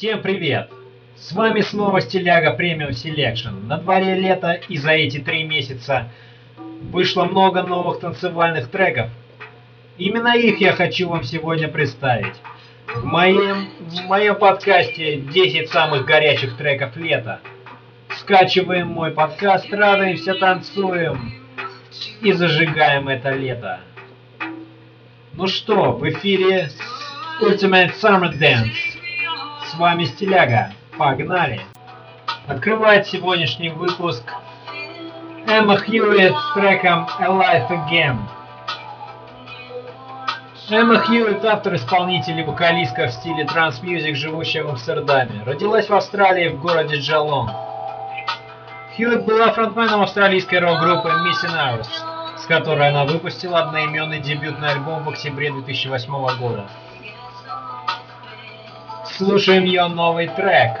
Всем привет! С вами снова Стиляга Premium Selection. На дворе лето и за эти три месяца вышло много новых танцевальных треков. Именно их я хочу вам сегодня представить. В моем, в моем подкасте 10 самых горячих треков лета. Скачиваем мой подкаст, радуемся, танцуем и зажигаем это лето. Ну что, в эфире Ultimate Summer Dance. Вами Стиляга. Погнали! Открывает сегодняшний выпуск Эмма Хьюитт с треком Alive Again. Эмма Хьюитт – автор-исполнитель и вокалистка в стиле trance music, живущая в Амстердаме. Родилась в Австралии в городе Джилонг. Хьюитт была фронтменом австралийской рок-группы Missing Hours, с которой она выпустила одноименный дебютный альбом в октябре 2008 года. Слушаем ее новый трек.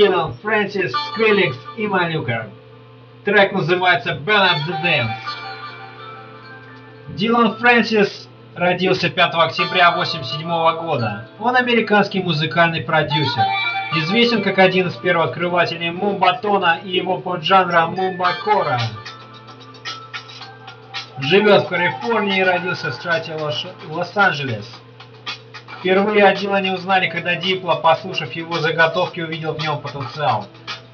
Дилан Фрэнсис, Скриликс и Малюка. Трек называется Burn Up The Dance. Дилан Фрэнсис родился 5 октября 1987 года. Он американский музыкальный продюсер. Известен как один из первооткрывателей мумбатона и его поджанра мумбакора. Живет в Калифорнии и родился в штате Лос-Анджелес. Впервые о Дилане узнали, когда Дипло, послушав его заготовки, увидел в нем потенциал.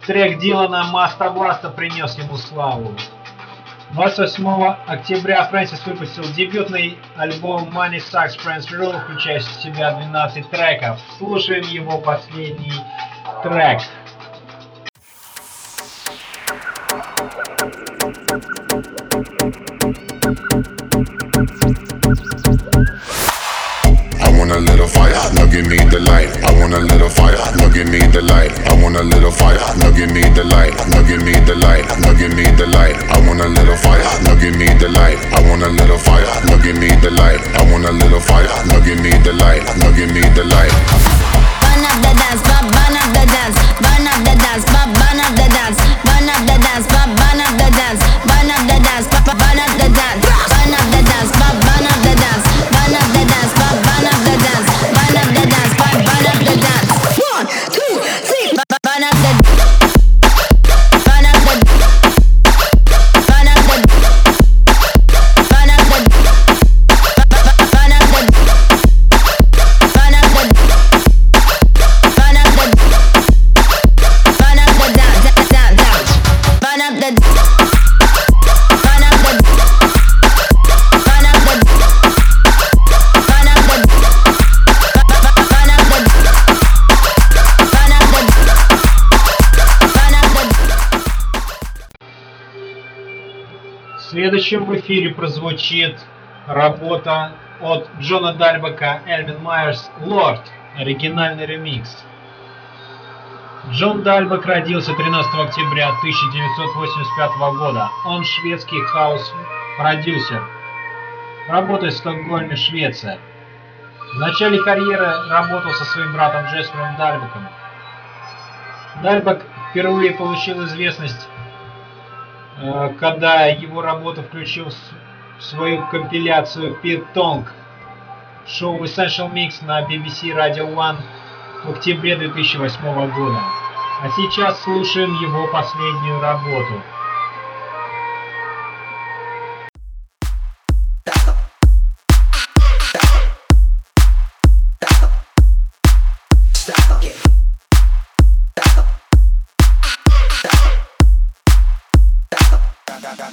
Трек Дилана «Маста Бласта» принес ему славу. 28 октября Фрэнсис выпустил дебютный альбом Money Sucks Friends Rule, включающий в себя 12 треков. Слушаем его последний трек. I want a little fire, now give me the light. I want a little fire, now give me the light. I want a little fire, now give me the light. Now give me the light, now give me the light. I want a little fire, now give me the light. I want a little fire, now give me the light. I want a little fire, now give me the light. Now give me the light. Burn up the dance, bu- burn up the dance, burn up the dance, bu- burn up the dance, burn up the dance, bu- burn up the dance, burn up the Следующим в эфире прозвучит работа от Джона Дальбака, Эльвин Майерс, Лорд, оригинальный ремикс. Джон Дальбек родился 13 октября 1985 года. Он шведский хаус-продюсер. Работает в Стокгольме, Швеция. В начале карьеры работал со своим братом Джеспером Дальбеком. Дальбек впервые получил известность, когда его работу включил в свою компиляцию Питонг шоу Essential Mix на BBC Radio One в октябре 2008 года. А сейчас слушаем его последнюю работу. На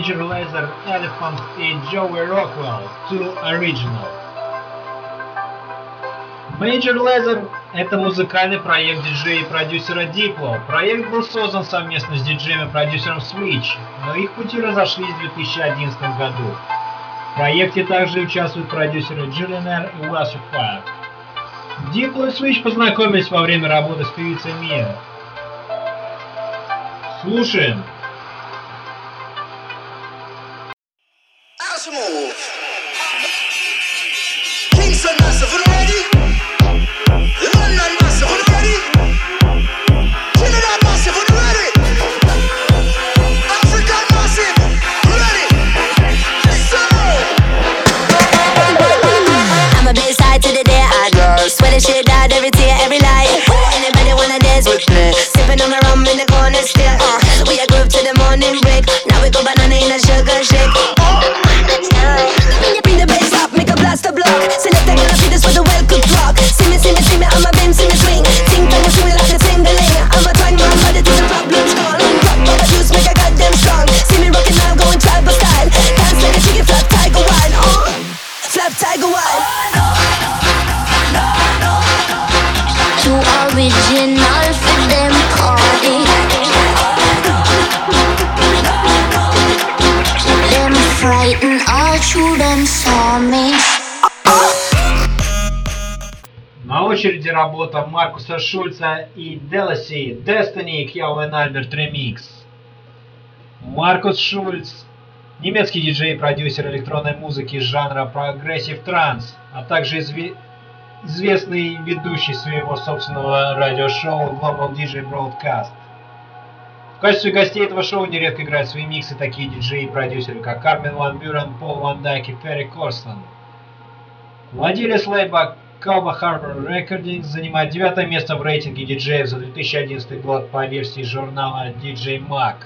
Major Lazer Elephant и Joey Rockwell To Original. Major Lazer – это музыкальный проект диджея и продюсера Diplo. Проект был создан совместно с диджеем и продюсером Switch, но их пути разошлись в 2011 году. В проекте также участвуют продюсеры Julian и Wes Fire. Diplo и Switch познакомились во время работы с певицей Мия. Слушаем. На очереди работа Маркуса Шульца и Деласи Destiny Кьяуэн Альберт Ремикс. Маркус Шульц – немецкий диджей и продюсер электронной музыки жанра прогрессив транс, а также изве- известный ведущий своего собственного радиошоу Global DJ Broadcast. В качестве гостей этого шоу нередко играют свои миксы такие диджеи и продюсеры, как Кармен Ван Бюрен, Пол Ван Дайк и Ферри Корстон. Владелец лейба Calva Harbor Recordings занимает девятое место в рейтинге диджеев за 2011 год по версии журнала DJ Mag.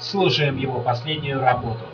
Слушаем его последнюю работу.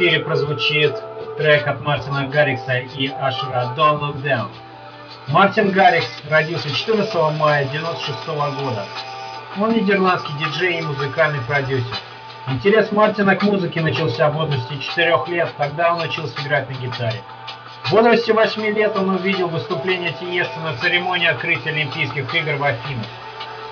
Эфире прозвучит трек от Мартина Гаррикса и Ашера Don't Look Down. Мартин Гаррикс родился 14 мая 1996 года. Он нидерландский диджей и музыкальный продюсер. Интерес Мартина к музыке начался в возрасте 4 лет, тогда он учился играть на гитаре. В возрасте 8 лет он увидел выступление Тиеста на церемонии открытия Олимпийских игр в Афинах.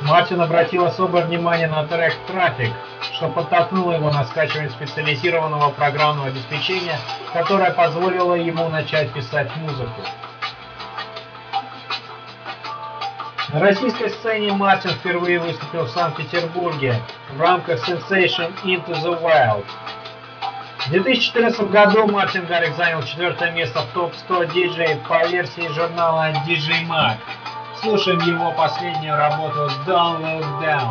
Мартин обратил особое внимание на трек «Трафик», что подтолкнуло его на скачивание специализированного программного обеспечения, которое позволило ему начать писать музыку. На российской сцене Мартин впервые выступил в Санкт-Петербурге в рамках Sensation Into the Wild. В 2014 году Мартин Гаррик занял четвертое место в топ-100 диджей по версии журнала DJ Mag. Слушаем его последнюю работу Don't Look Down.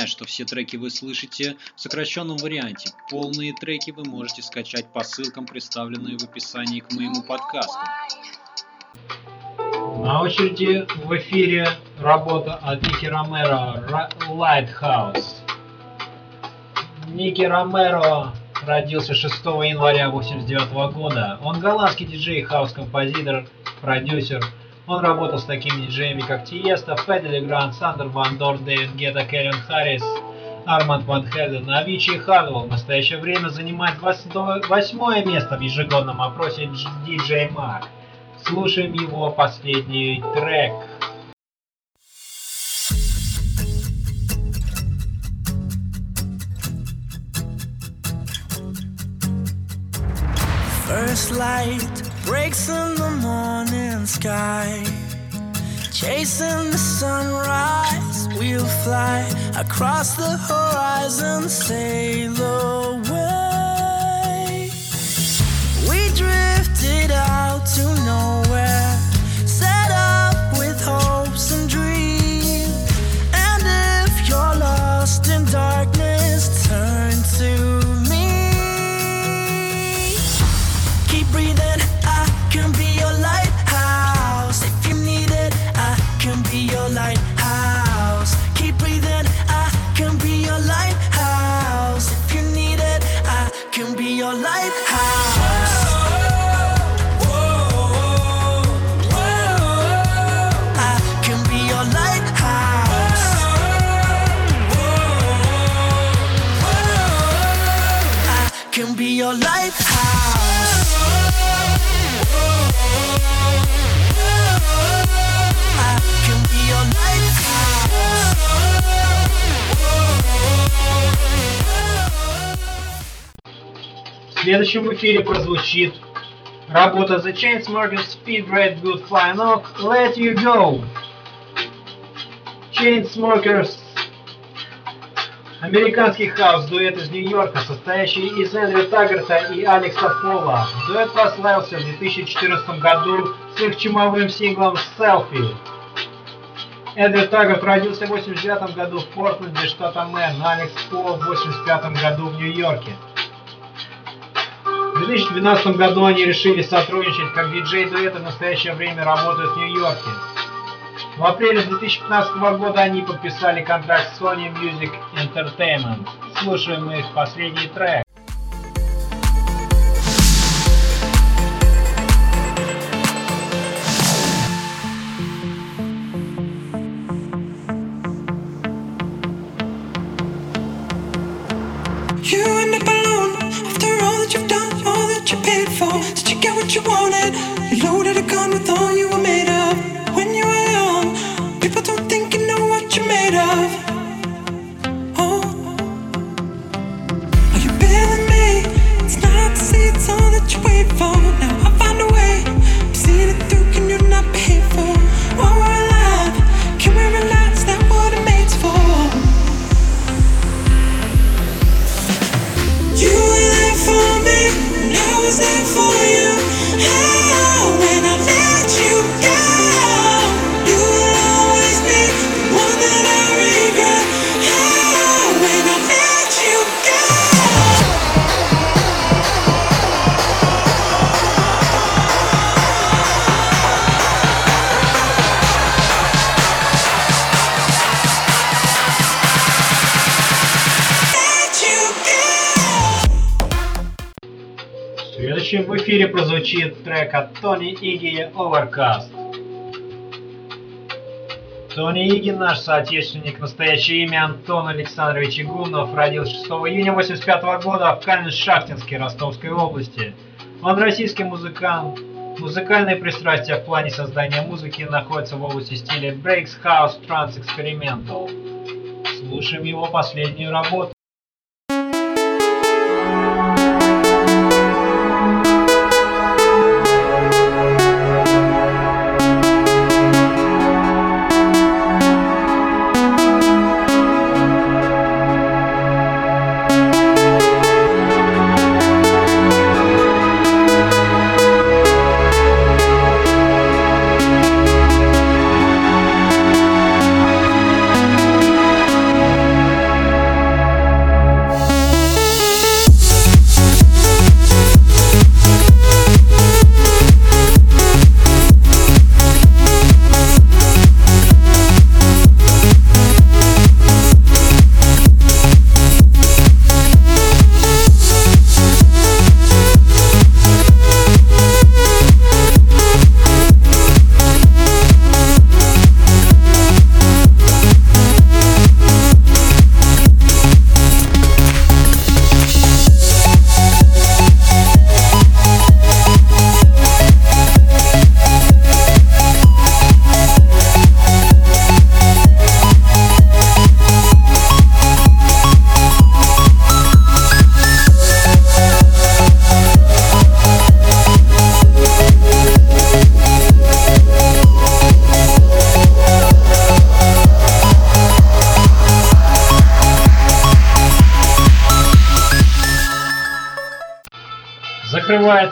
Напоминаю, что все треки вы слышите в сокращенном варианте. Полные треки вы можете скачать по ссылкам, представленные в описании к моему подкасту. На очереди в эфире работа от Ники Ромеро «Ра- Lighthouse. Ники Ромеро родился 6 января 1989 года. Он голландский диджей, хаус-композитор, продюсер. Он работал с такими диджеями, как Тиеста, Федди Легранд, Сандер Ван Дорн, Дэвид Гетта, Кельвин Харрис, Арманд Ван Хелден, Авичи и Хардвелл в настоящее время занимает вос- восьмое место в ежегодном опросе DJ Mag. Слушаем его последний трек. First light breaks in the morning sky. Chasing the sunrise, we'll fly across the horizon, sail away. Следующем эфире прозвучит работа The Chainsmokers feat. Great Good Fine Ok Let You Go. Chainsmokers Американский хаус-дуэт из Нью-Йорка, состоящий из Эндрю Таггарта и Алекса Пола. Дуэт прославился в 2014 году с их чумовым синглом «Selfie». Эндрю Таггарт родился в 89 году в Портленде, штата Мэн, а Алекс Пол в 85 году в Нью-Йорке. В 2012 году они решили сотрудничать, как диджей-дуэт и в настоящее время работают в Нью-Йорке. В апреле 2015 года они подписали контракт с Sony Music Entertainment. Слушаем их последний трек. For. Did you get what you wanted? You loaded прозвучит трек от Тони Иги Overcast. Тони Иги, наш соотечественник, настоящее имя Антон Александрович Игунов, родился 6 июня 1985 года в Каменшахтинске Ростовской области. Он российский музыкант. Музыкальные пристрастия в плане создания музыки находятся в области стиля Breaks, House, Trance, Experimental. Слушаем его последнюю работу.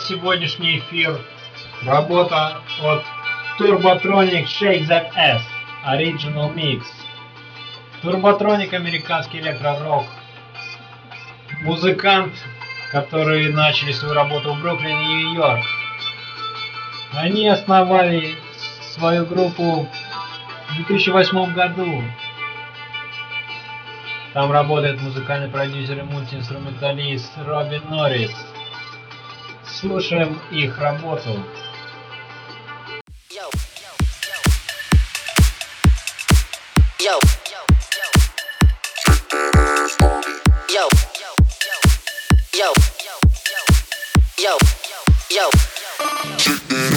Сегодняшний эфир работа от Turbotronic Shake That Ass Original Mix. Turbotronic американский электророк. Музыкант, которые начали свою работу в Бруклине, Нью-Йорк. Они основали свою группу в 2008 году. Там работает музыкальный продюсер и мультиинструменталист Робин Норрис. Слушаем их работу. Yo. Yo. Yo. Yo. Yo. Yo. Yo.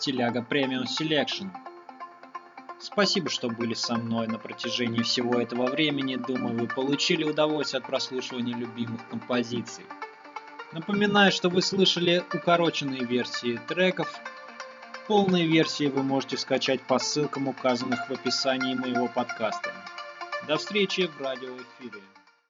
Стиляга Premium Selection. Спасибо, что были со мной на протяжении всего этого времени. Думаю, вы получили удовольствие от прослушивания любимых композиций. Напоминаю, что вы слышали укороченные версии треков. Полные версии вы можете скачать по ссылкам, указанных в описании моего подкаста. До встречи в радиоэфире.